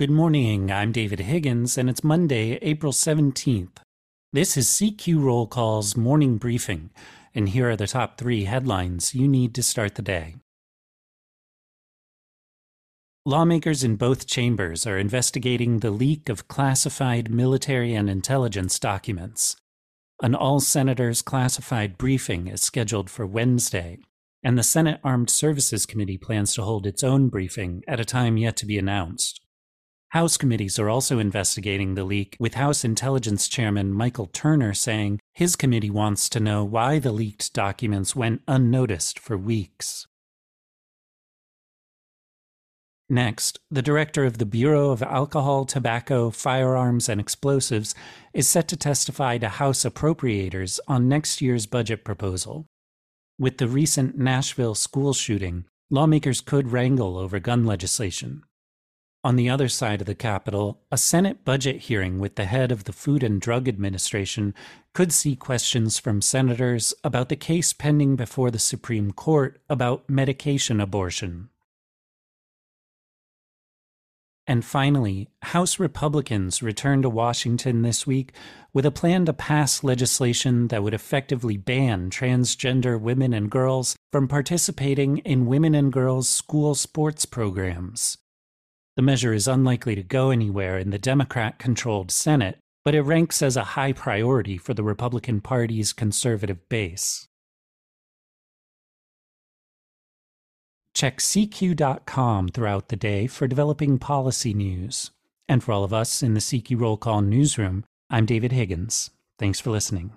Good morning. I'm David Higgins, and it's Monday, April 17th. This is CQ Roll Call's morning briefing, and here are the top three headlines you need to start the day. Lawmakers in both chambers are investigating the leak of classified military and intelligence documents. An all senators classified briefing is scheduled for Wednesday, and the Senate Armed Services Committee plans to hold its own briefing at a time yet to be announced. House committees are also investigating the leak, with House Intelligence Chairman Michael Turner saying his committee wants to know why the leaked documents went unnoticed for weeks. Next, the director of the Bureau of Alcohol, Tobacco, Firearms, and Explosives is set to testify to House appropriators on next year's budget proposal. With the recent Nashville school shooting, lawmakers could wrangle over gun legislation. On the other side of the Capitol, a Senate budget hearing with the head of the Food and Drug Administration could see questions from senators about the case pending before the Supreme Court about medication abortion. And finally, House Republicans returned to Washington this week with a plan to pass legislation that would effectively ban transgender women and girls from participating in women and girls school sports programs. The measure is unlikely to go anywhere in the Democrat controlled Senate, but it ranks as a high priority for the Republican Party's conservative base. Check CQ.com throughout the day for developing policy news. And for all of us in the CQ Roll Call newsroom, I'm David Higgins. Thanks for listening.